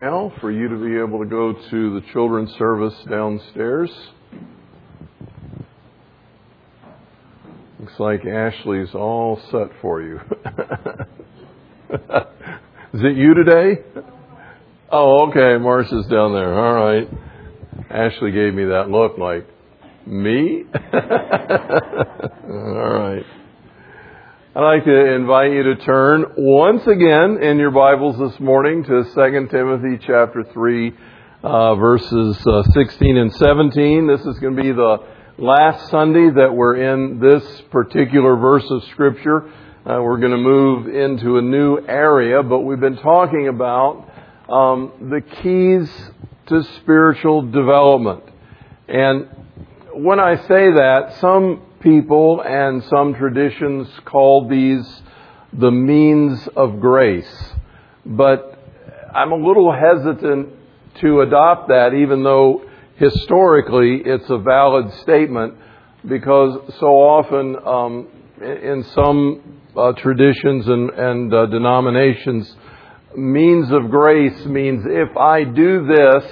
now for you to be able to go to the children's service downstairs. Looks like Ashley's all set for you. Is it you today? Oh, okay. Marcia's down there. All right. Ashley gave me that look like, me? all right. I'd like to invite you to turn once again in your Bibles this morning to 2 Timothy chapter 3, uh, verses uh, 16 and 17. This is going to be the last Sunday that we're in this particular verse of Scripture. Uh, we're going to move into a new area, but we've been talking about um, the keys to spiritual development. And when I say that, some people and some traditions call these the means of grace. But I'm a little hesitant to adopt that, even though historically it's a valid statement, because so often um, in some uh, traditions and, and uh, denominations, means of grace means if I do this,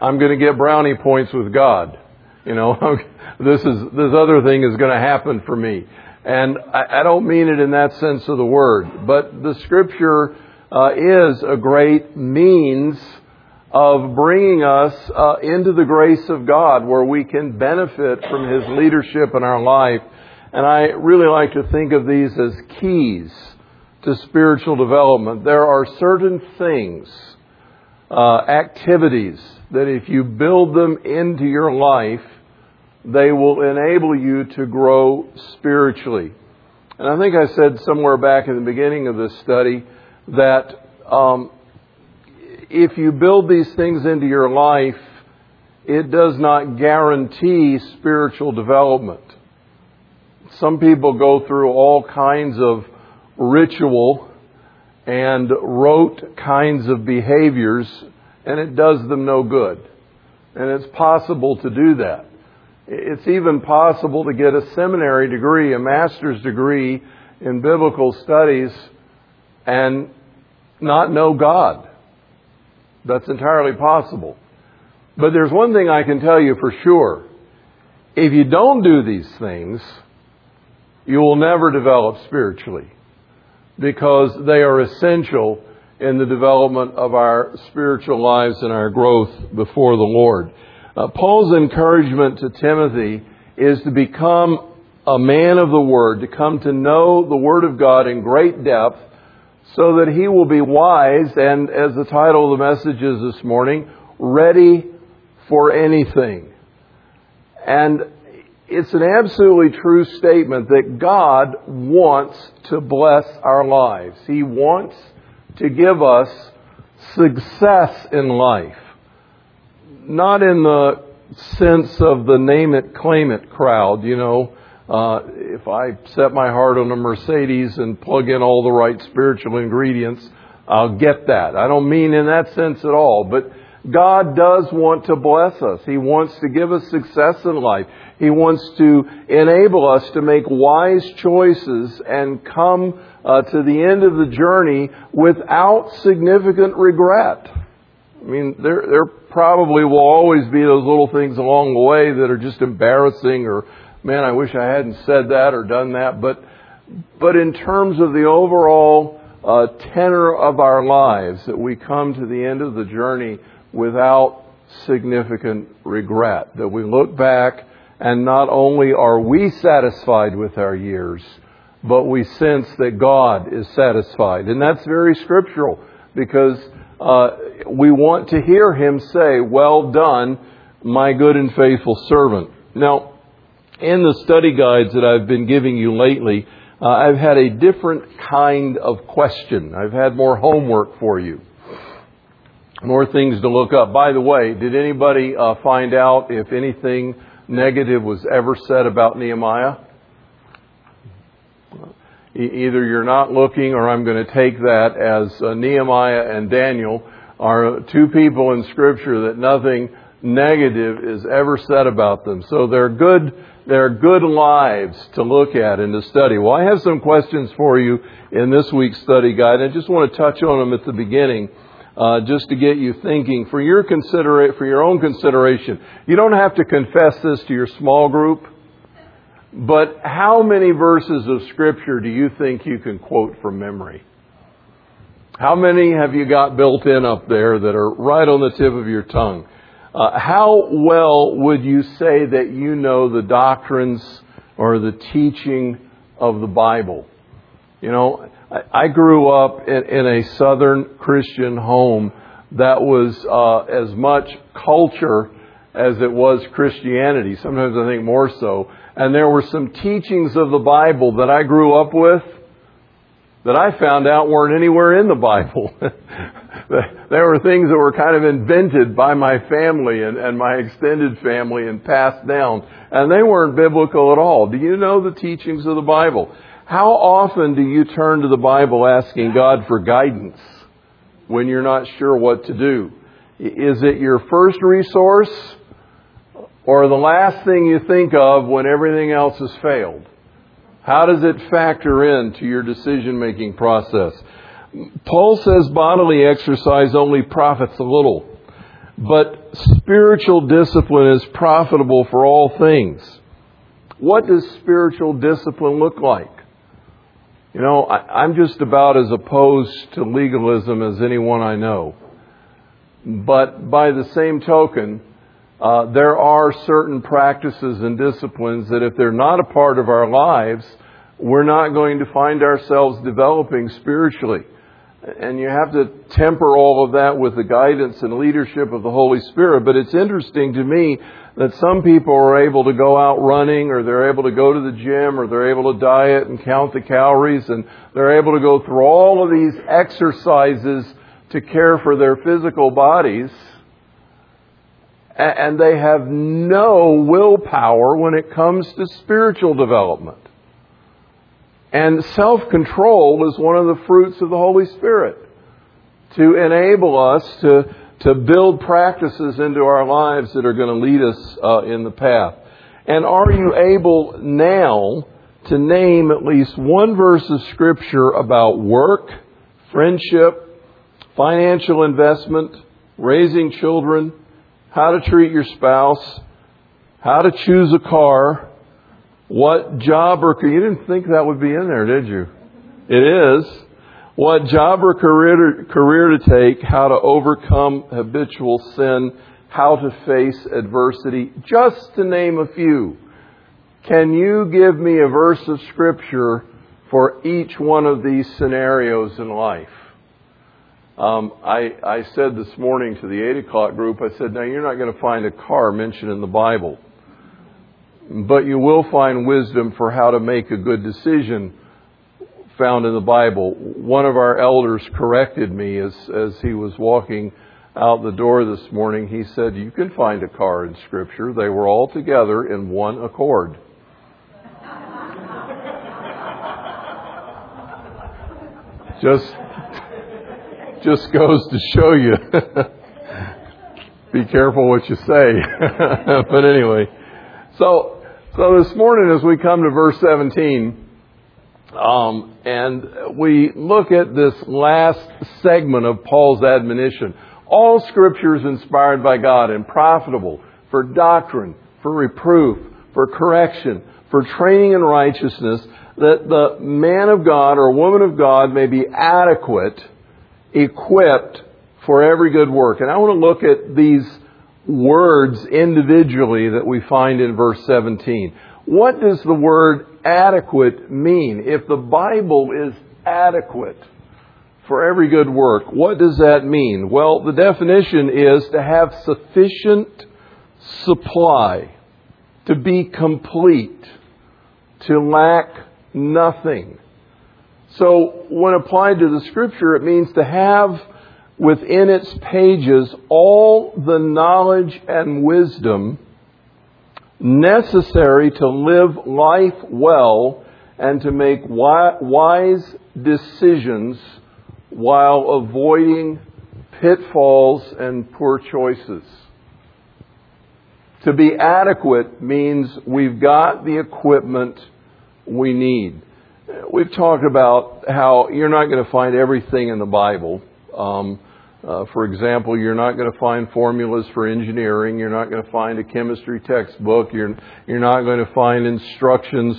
I'm going to get brownie points with God. You know, this is this other thing is going to happen for me. And I, I, don't mean it in that sense of the word, but the scripture uh, is a great means of bringing us uh, into the grace of God where we can benefit from His leadership in our life. And I really like to think of these as keys to spiritual development. There are certain things, uh, activities, that if you build them into your life, they will enable you to grow spiritually. And I think I said somewhere back in the beginning of this study that um, if you build these things into your life, it does not guarantee spiritual development. Some people go through all kinds of ritual and rote kinds of behaviors, and it does them no good. And it's possible to do that. It's even possible to get a seminary degree, a master's degree in biblical studies, and not know God. That's entirely possible. But there's one thing I can tell you for sure. If you don't do these things, you will never develop spiritually because they are essential in the development of our spiritual lives and our growth before the Lord. Uh, Paul's encouragement to Timothy is to become a man of the Word, to come to know the Word of God in great depth, so that he will be wise and, as the title of the message is this morning, ready for anything. And it's an absolutely true statement that God wants to bless our lives. He wants to give us success in life not in the sense of the name it, claim it crowd, you know. Uh, if I set my heart on a Mercedes and plug in all the right spiritual ingredients, I'll get that. I don't mean in that sense at all, but God does want to bless us. He wants to give us success in life. He wants to enable us to make wise choices and come uh, to the end of the journey without significant regret. I mean, there, there probably will always be those little things along the way that are just embarrassing or, man, I wish I hadn't said that or done that. But, but in terms of the overall uh, tenor of our lives, that we come to the end of the journey without significant regret. That we look back and not only are we satisfied with our years, but we sense that God is satisfied. And that's very scriptural because uh, we want to hear him say, Well done, my good and faithful servant. Now, in the study guides that I've been giving you lately, uh, I've had a different kind of question. I've had more homework for you, more things to look up. By the way, did anybody uh, find out if anything negative was ever said about Nehemiah? Either you're not looking or I'm going to take that as uh, Nehemiah and Daniel are two people in Scripture that nothing negative is ever said about them. So they're good, they're good lives to look at and to study. Well, I have some questions for you in this week's study guide. I just want to touch on them at the beginning. uh, just to get you thinking for your considera- for your own consideration. You don't have to confess this to your small group, but how many verses of Scripture do you think you can quote from memory? How many have you got built in up there that are right on the tip of your tongue? Uh, how well would you say that you know the doctrines or the teaching of the Bible? You know, I, I grew up in, in, a Southern Christian home that was uh, as much culture as it was Christianity. Sometimes I think more so. And there were some teachings of the Bible that I grew up with that I found out weren't anywhere in the Bible. there were things that were kind of invented by my family and, and my extended family and passed down, and they weren't biblical at all. Do you know the teachings of the Bible? How often do you turn to the Bible asking God for guidance when you're not sure what to do? Is it your first resource or the last thing you think of when everything else has failed? How does it factor into your decision making process? Paul says bodily exercise only profits a little, but spiritual discipline is profitable for all things. What does spiritual discipline look like? You know, I, am just about as opposed to legalism as anyone I know. But by the same token, uh, there are certain practices and disciplines that if they're not a part of our lives, we're not going to find ourselves developing spiritually. And you have to temper all of that with the guidance and leadership of the Holy Spirit. But it's interesting to me that some people are able to go out running or they're able to go to the gym or they're able to diet and count the calories and they're able to go through all of these exercises to care for their physical bodies and they have no willpower when it comes to spiritual development. And self control is one of the fruits of the Holy Spirit to enable us to, to build practices into our lives that are going to lead us uh, in the path. And are you able now to name at least one verse of Scripture about work, friendship, financial investment, raising children, how to treat your spouse, how to choose a car, what job or you didn't think that would be in there, did you? It is. What job or career to, career to take, how to overcome habitual sin, how to face adversity, just to name a few. Can you give me a verse of scripture for each one of these scenarios in life? Um, I, I said this morning to the 8 o'clock group, I said, now you're not going to find a car mentioned in the Bible, but you will find wisdom for how to make a good decision found in the Bible. One of our elders corrected me as, as he was walking out the door this morning. He said, You can find a car in Scripture. They were all together in one accord. Just just goes to show you. Be careful what you say. but anyway, so so this morning as we come to verse 17, um, and we look at this last segment of Paul's admonition. All Scripture is inspired by God and profitable for doctrine, for reproof, for correction, for training in righteousness, that the man of God or woman of God may be adequate equipped for every good work. And I want to look at these words individually that we find in verse 17. What does the word adequate mean? If the Bible is adequate for every good work, what does that mean? Well, the definition is to have sufficient supply, to be complete, to lack nothing. So when applied to the scripture, it means to have within its pages all the knowledge and wisdom necessary to live life well and to make wise decisions while avoiding pitfalls and poor choices. To be adequate means we've got the equipment we need we've talked about how you're not going to find everything in the Bible. Um, Uh, for example, you're not going to find formulas for engineering. You're not going to find a chemistry textbook. You're, you're not going to find instructions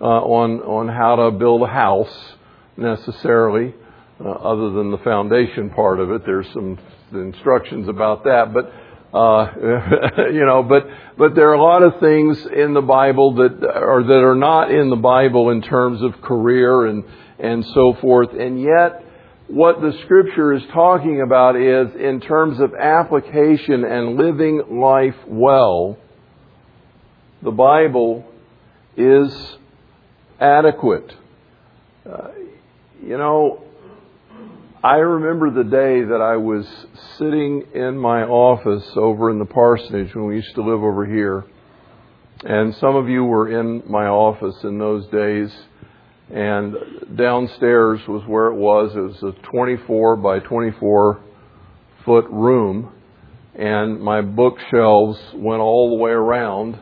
uh, on, on how to build a house necessarily, uh, other than the foundation part of it. There's some instructions about that. But uh, you know, but but there are a lot of things in the Bible that are that are not in the Bible in terms of career and and so forth, and yet what the scripture is talking about is in terms of application and living life well, the Bible is adequate. Uh, you know, I remember the day that I was sitting in my office over in the parsonage when we used to live over here. And some of you were in my office in those days. And downstairs was where it was. It was a 24 by 24 foot room. And my bookshelves went all the way around.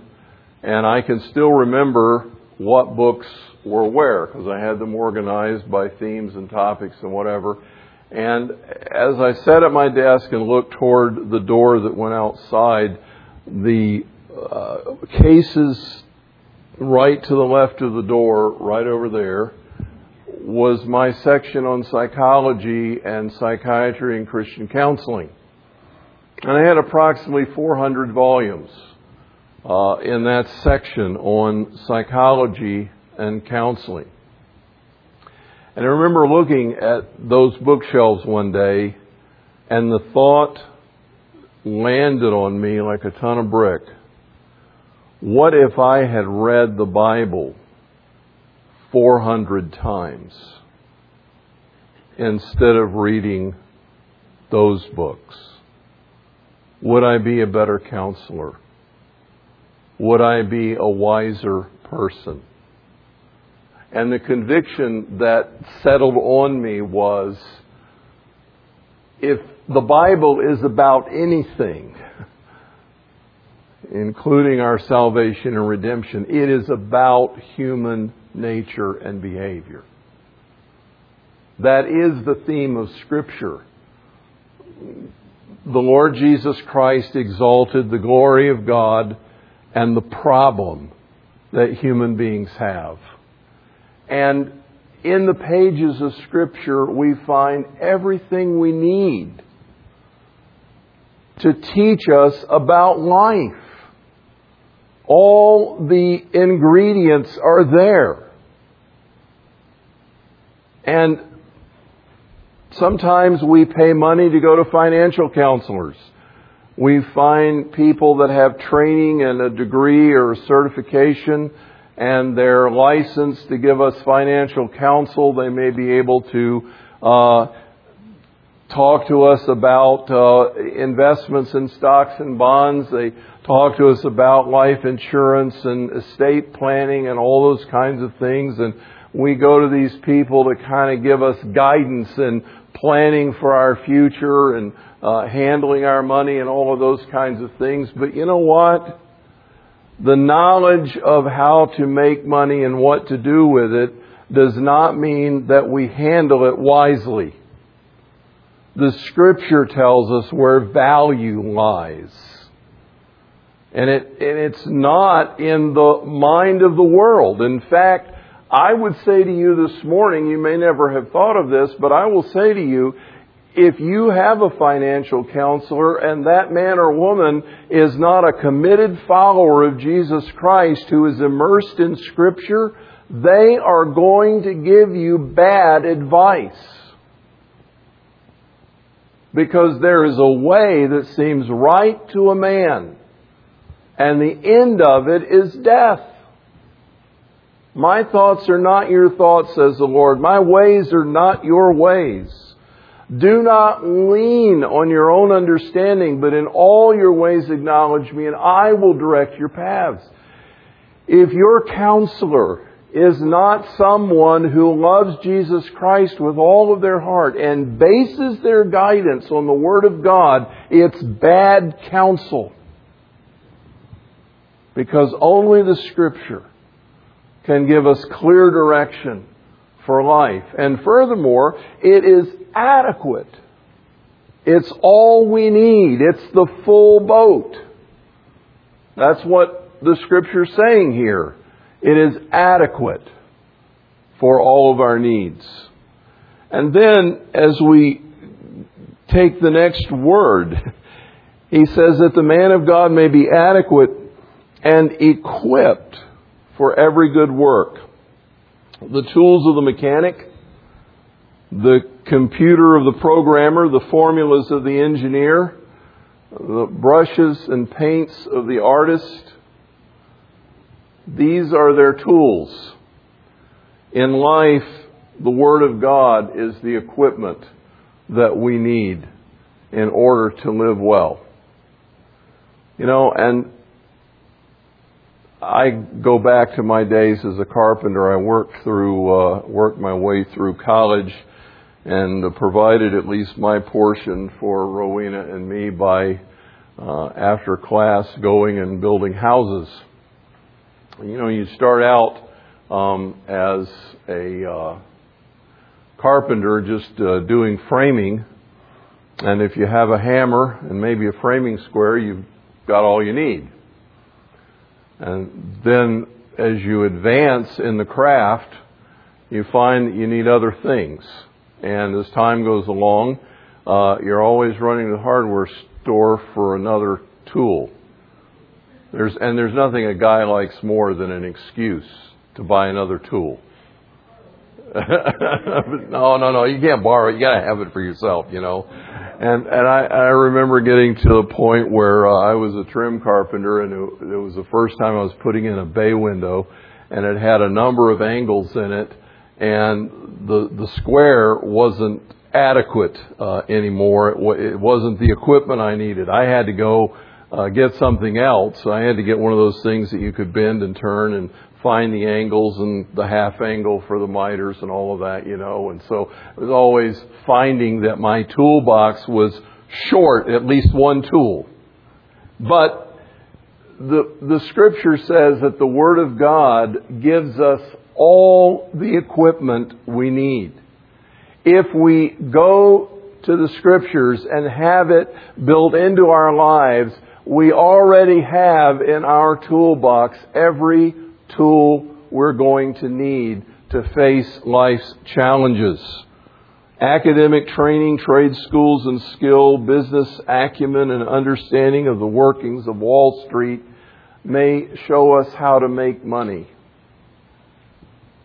And I can still remember what books were where because I had them organized by themes and topics and whatever. And as I sat at my desk and looked toward the door that went outside, the uh, cases right to the left of the door, right over there, was my section on psychology and psychiatry and Christian counseling. And I had approximately 400 volumes uh, in that section on psychology and counseling. And I remember looking at those bookshelves one day, and the thought landed on me like a ton of brick. What if I had read the Bible 400 times instead of reading those books? Would I be a better counselor? Would I be a wiser person? And the conviction that settled on me was if the Bible is about anything, including our salvation and redemption, it is about human nature and behavior. That is the theme of Scripture. The Lord Jesus Christ exalted the glory of God and the problem that human beings have. And in the pages of Scripture, we find everything we need to teach us about life. All the ingredients are there. And sometimes we pay money to go to financial counselors. We find people that have training and a degree or a certification and they're licensed to give us financial counsel. They may be able to uh, talk to us about uh, investments in stocks and bonds. They talk to us about life insurance and estate planning and all those kinds of things. And we go to these people to kind of give us guidance in planning for our future and uh, handling our money and all of those kinds of things. But you know what? The knowledge of how to make money and what to do with it does not mean that we handle it wisely. The scripture tells us where value lies. And, it, and it's not in the mind of the world. In fact, I would say to you this morning, you may never have thought of this, but I will say to you, if you have a financial counselor and that man or woman is not a committed follower of Jesus Christ who is immersed in Scripture, they are going to give you bad advice. Because there is a way that seems right to a man, and the end of it is death. My thoughts are not your thoughts, says the Lord. My ways are not your ways. Do not lean on your own understanding, but in all your ways acknowledge me, and I will direct your paths. If your counselor is not someone who loves Jesus Christ with all of their heart and bases their guidance on the Word of God, it's bad counsel. Because only the Scripture can give us clear direction for life. And furthermore, it is adequate. It's all we need. It's the full boat. That's what the scripture's saying here. It is adequate for all of our needs. And then as we take the next word, he says that the man of God may be adequate and equipped for every good work. The tools of the mechanic, the computer of the programmer, the formulas of the engineer, the brushes and paints of the artist, these are their tools. In life, the Word of God is the equipment that we need in order to live well. You know, and I go back to my days as a carpenter. I worked through, uh, worked my way through college and provided at least my portion for Rowena and me by, uh, after class going and building houses. You know, you start out, um, as a, uh, carpenter just, uh, doing framing. And if you have a hammer and maybe a framing square, you've got all you need. And then as you advance in the craft, you find that you need other things. And as time goes along, uh, you're always running to the hardware store for another tool. There's, and there's nothing a guy likes more than an excuse to buy another tool. no, no, no, you can't borrow it. You gotta have it for yourself, you know. And and I, I remember getting to the point where uh, I was a trim carpenter, and it, it was the first time I was putting in a bay window, and it had a number of angles in it, and the the square wasn't adequate uh, anymore. It, it wasn't the equipment I needed. I had to go uh, get something else. I had to get one of those things that you could bend and turn and find the angles and the half angle for the miters and all of that, you know. And so I was always finding that my toolbox was short at least one tool. But the, the scripture says that the Word of God gives us all the equipment we need. If we go to the scriptures and have it built into our lives, we already have in our toolbox every tool we're going to need to face life's challenges. Academic training, trade schools and skill, business acumen and understanding of the workings of Wall Street may show us how to make money,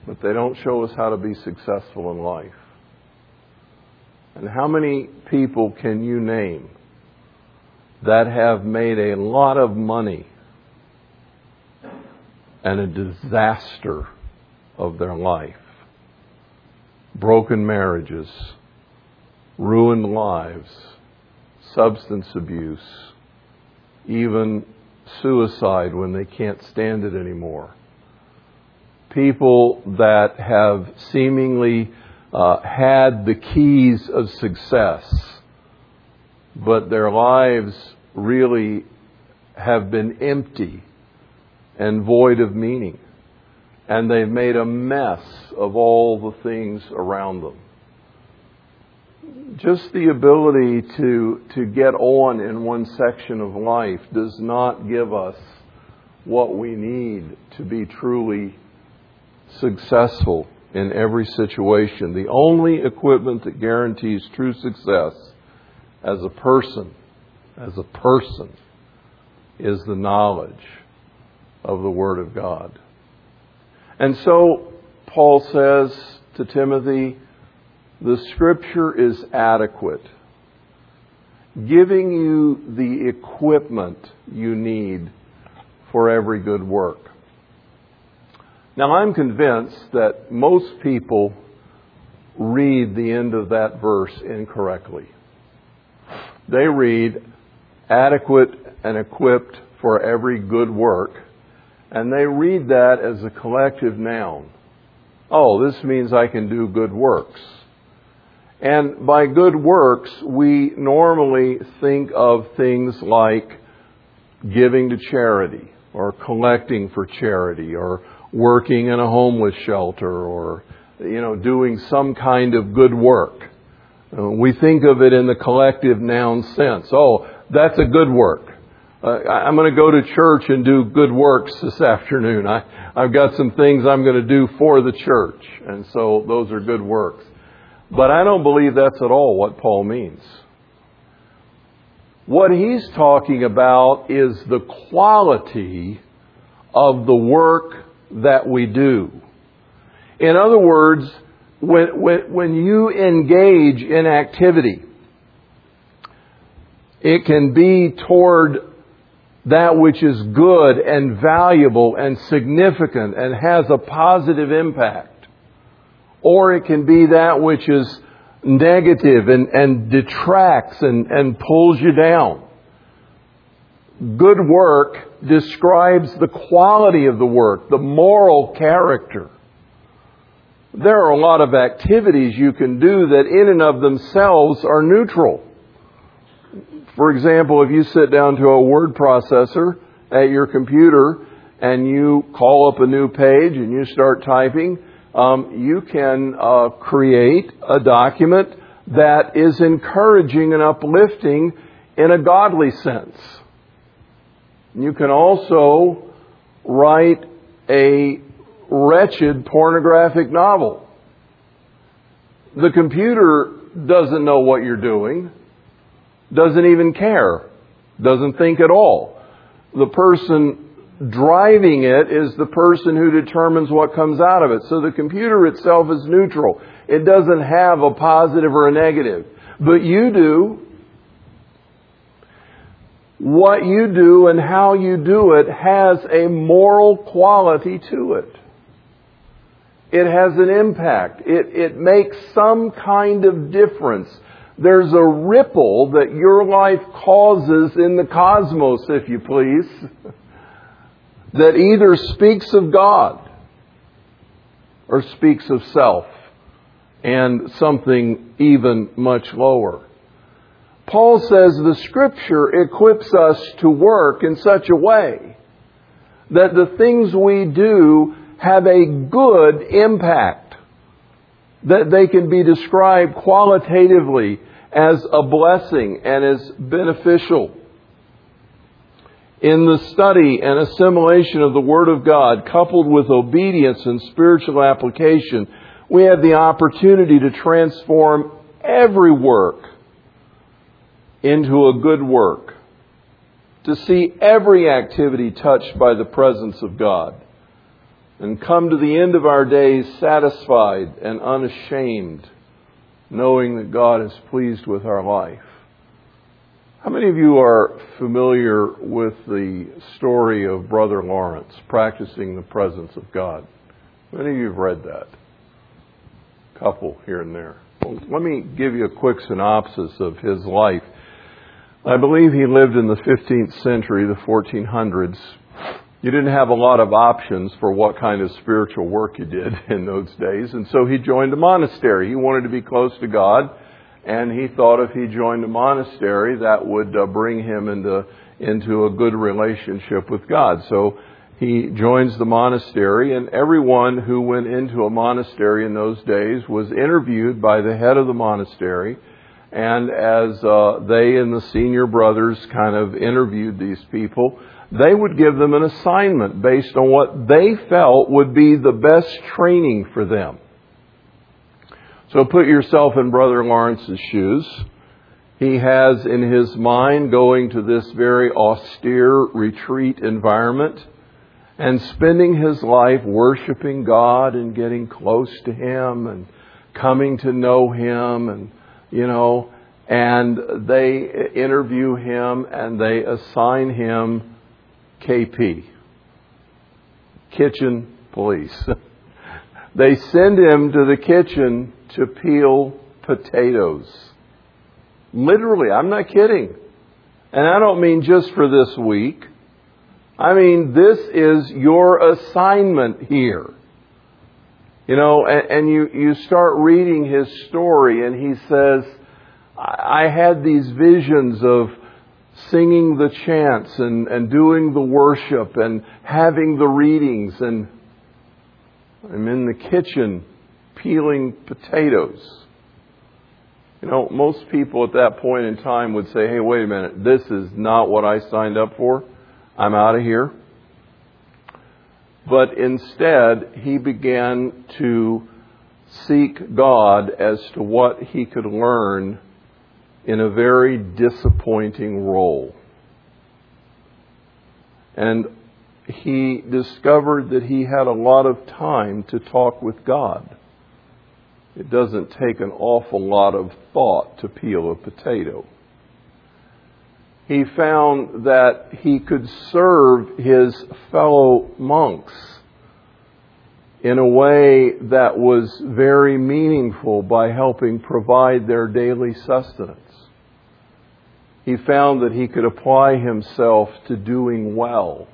but they don't show us how to be successful in life. And how many people can you name that have made a lot of money and a disaster of their life. Broken marriages, ruined lives, substance abuse, even suicide when they can't stand it anymore. People that have seemingly uh, had the keys of success, but their lives really have been empty and void of meaning. And they've made a mess of all the things around them. Just the ability to, to get on in one section of life does not give us what we need to be truly successful in every situation. The only equipment that guarantees true success as a person, as a person, is the knowledge of the Word of God. And so, Paul says to Timothy, the Scripture is adequate, giving you the equipment you need for every good work. Now, I'm convinced that most people read the end of that verse incorrectly. They read, adequate and equipped for every good work, and they read that as a collective noun. Oh, this means I can do good works. And by good works, we normally think of things like giving to charity, or collecting for charity, or working in a homeless shelter, or, you know, doing some kind of good work. Uh, we think of it in the collective noun sense. Oh, that's a good work. Uh, I'm going to go to church and do good works this afternoon. I, I've got some things I'm going to do for the church. And so those are good works. But I don't believe that's at all what Paul means. What he's talking about is the quality of the work that we do. In other words, when, when, when you engage in activity, it can be toward that which is good and valuable and significant and has a positive impact. Or it can be that which is negative and, and detracts and, and pulls you down. Good work describes the quality of the work, the moral character. There are a lot of activities you can do that in and of themselves are neutral. For example, if you sit down to a word processor at your computer and you call up a new page and you start typing, um, you can uh, create a document that is encouraging and uplifting in a godly sense. You can also write a wretched pornographic novel. The computer doesn't know what you're doing, doesn't even care, doesn't think at all. The person driving it is the person who determines what comes out of it. So the computer itself is neutral. It doesn't have a positive or a negative. But you do. What you do and how you do it has a moral quality to it. It has an impact. It, it makes some kind of difference. There's a ripple that your life causes in the cosmos, if you please. that either speaks of God or speaks of self and something even much lower. Paul says the scripture equips us to work in such a way that the things we do have a good impact, that they can be described qualitatively as a blessing and as beneficial. In the study and assimilation of the Word of God, coupled with obedience and spiritual application, we have the opportunity to transform every work into a good work, to see every activity touched by the presence of God, and come to the end of our days satisfied and unashamed, knowing that God is pleased with our life. How many of you are familiar with the story of Brother Lawrence practicing the presence of God? How many of you have read that? A couple here and there. Well, let me give you a quick synopsis of his life. I believe he lived in the 15th century, the 1400s. You didn't have a lot of options for what kind of spiritual work you did in those days, and so he joined a monastery. He wanted to be close to God and he thought if he joined a monastery, that would uh, bring him into into a good relationship with God. So he joins the monastery, and everyone who went into a monastery in those days was interviewed by the head of the monastery. And as uh, they and the senior brothers kind of interviewed these people, they would give them an assignment based on what they felt would be the best training for them. So put yourself in Brother Lawrence's shoes. He has in his mind going to this very austere retreat environment and spending his life worshiping God and getting close to Him and coming to know Him and, you know, and they interview him and they assign him KP, kitchen police. they send him to the kitchen to peel potatoes. Literally, I'm not kidding. And I don't mean just for this week. I mean, this is your assignment here. You know, and, and you, you start reading his story, and he says, I had these visions of singing the chants and, and doing the worship and having the readings, and I'm in the kitchen peeling potatoes. You know, most people at that point in time would say, hey, wait a minute, this is not what I signed up for. I'm out of here. But instead, he began to seek God as to what he could learn in a very disappointing role. And he discovered that he had a lot of time to talk with God. It doesn't take an awful lot of thought to peel a potato. He found that he could serve his fellow monks in a way that was very meaningful by helping provide their daily sustenance. He found that he could apply himself to doing well.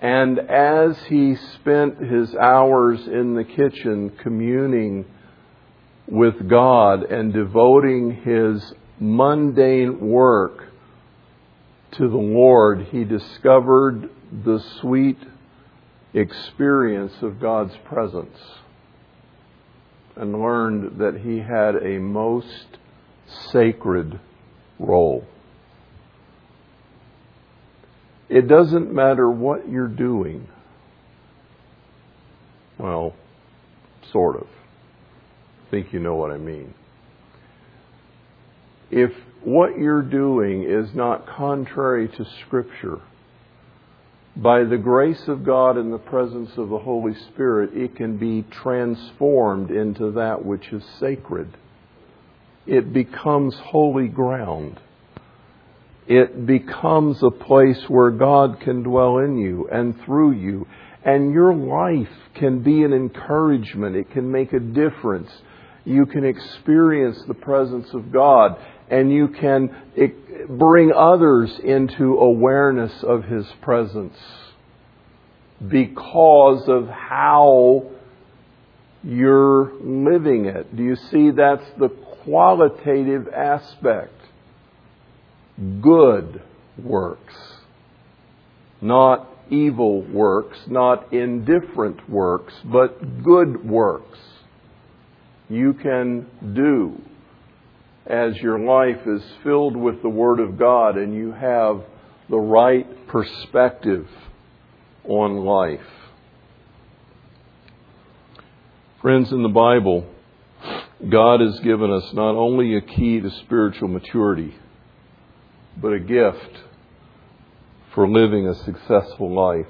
And as he spent his hours in the kitchen communing with God and devoting his mundane work to the Lord, he discovered the sweet experience of God's presence and learned that he had a most sacred role. It doesn't matter what you're doing. Well, sort of. I think you know what I mean. If what you're doing is not contrary to Scripture, by the grace of God and the presence of the Holy Spirit, it can be transformed into that which is sacred. It becomes holy ground. It becomes a place where God can dwell in you and through you. And your life can be an encouragement. It can make a difference. You can experience the presence of God and you can bring others into awareness of His presence because of how you're living it. Do you see that's the qualitative aspect? Good works, not evil works, not indifferent works, but good works you can do as your life is filled with the Word of God and you have the right perspective on life. Friends, in the Bible, God has given us not only a key to spiritual maturity, but a gift for living a successful life.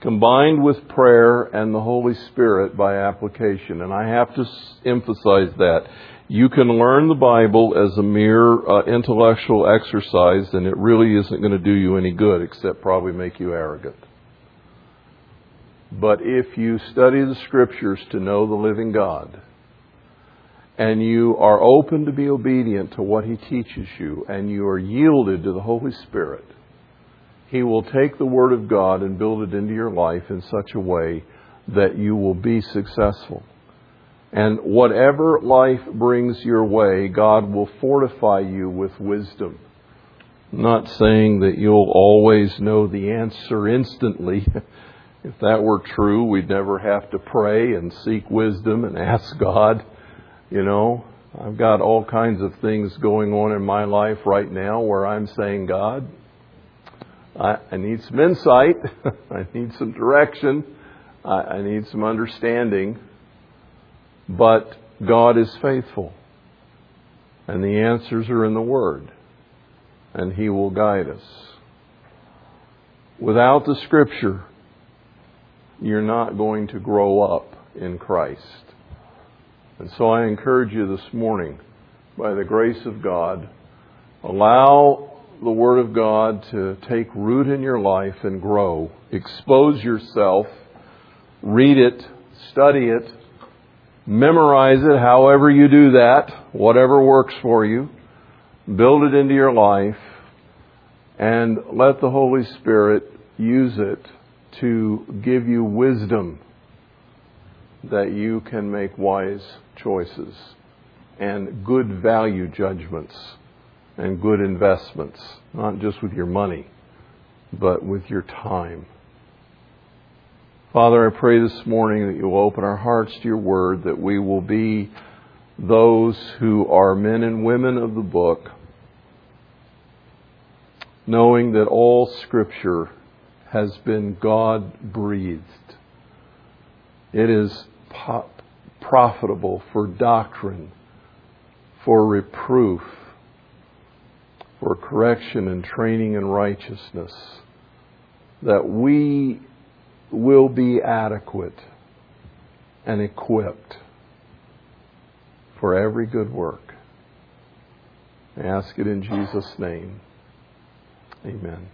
Combined with prayer and the Holy Spirit by application. And I have to emphasize that. You can learn the Bible as a mere uh, intellectual exercise, and it really isn't going to do you any good except probably make you arrogant. But if you study the Scriptures to know the living God, and you are open to be obedient to what He teaches you, and you are yielded to the Holy Spirit, He will take the Word of God and build it into your life in such a way that you will be successful. And whatever life brings your way, God will fortify you with wisdom. I'm not saying that you'll always know the answer instantly. if that were true, we'd never have to pray and seek wisdom and ask God. You know, I've got all kinds of things going on in my life right now where I'm saying, God, I, I need some insight. I need some direction. I, I need some understanding. But God is faithful. And the answers are in the Word. And He will guide us. Without the Scripture, you're not going to grow up in Christ. And so I encourage you this morning, by the grace of God, allow the Word of God to take root in your life and grow. Expose yourself, read it, study it, Memorize it however you do that, whatever works for you. Build it into your life and let the Holy Spirit use it to give you wisdom that you can make wise choices and good value judgments and good investments, not just with your money, but with your time. Father, I pray this morning that you will open our hearts to your word, that we will be those who are men and women of the book, knowing that all Scripture has been God breathed. It is po- profitable for doctrine, for reproof, for correction and training in righteousness, that we will be adequate and equipped for every good work. I ask it in Jesus' name. Amen.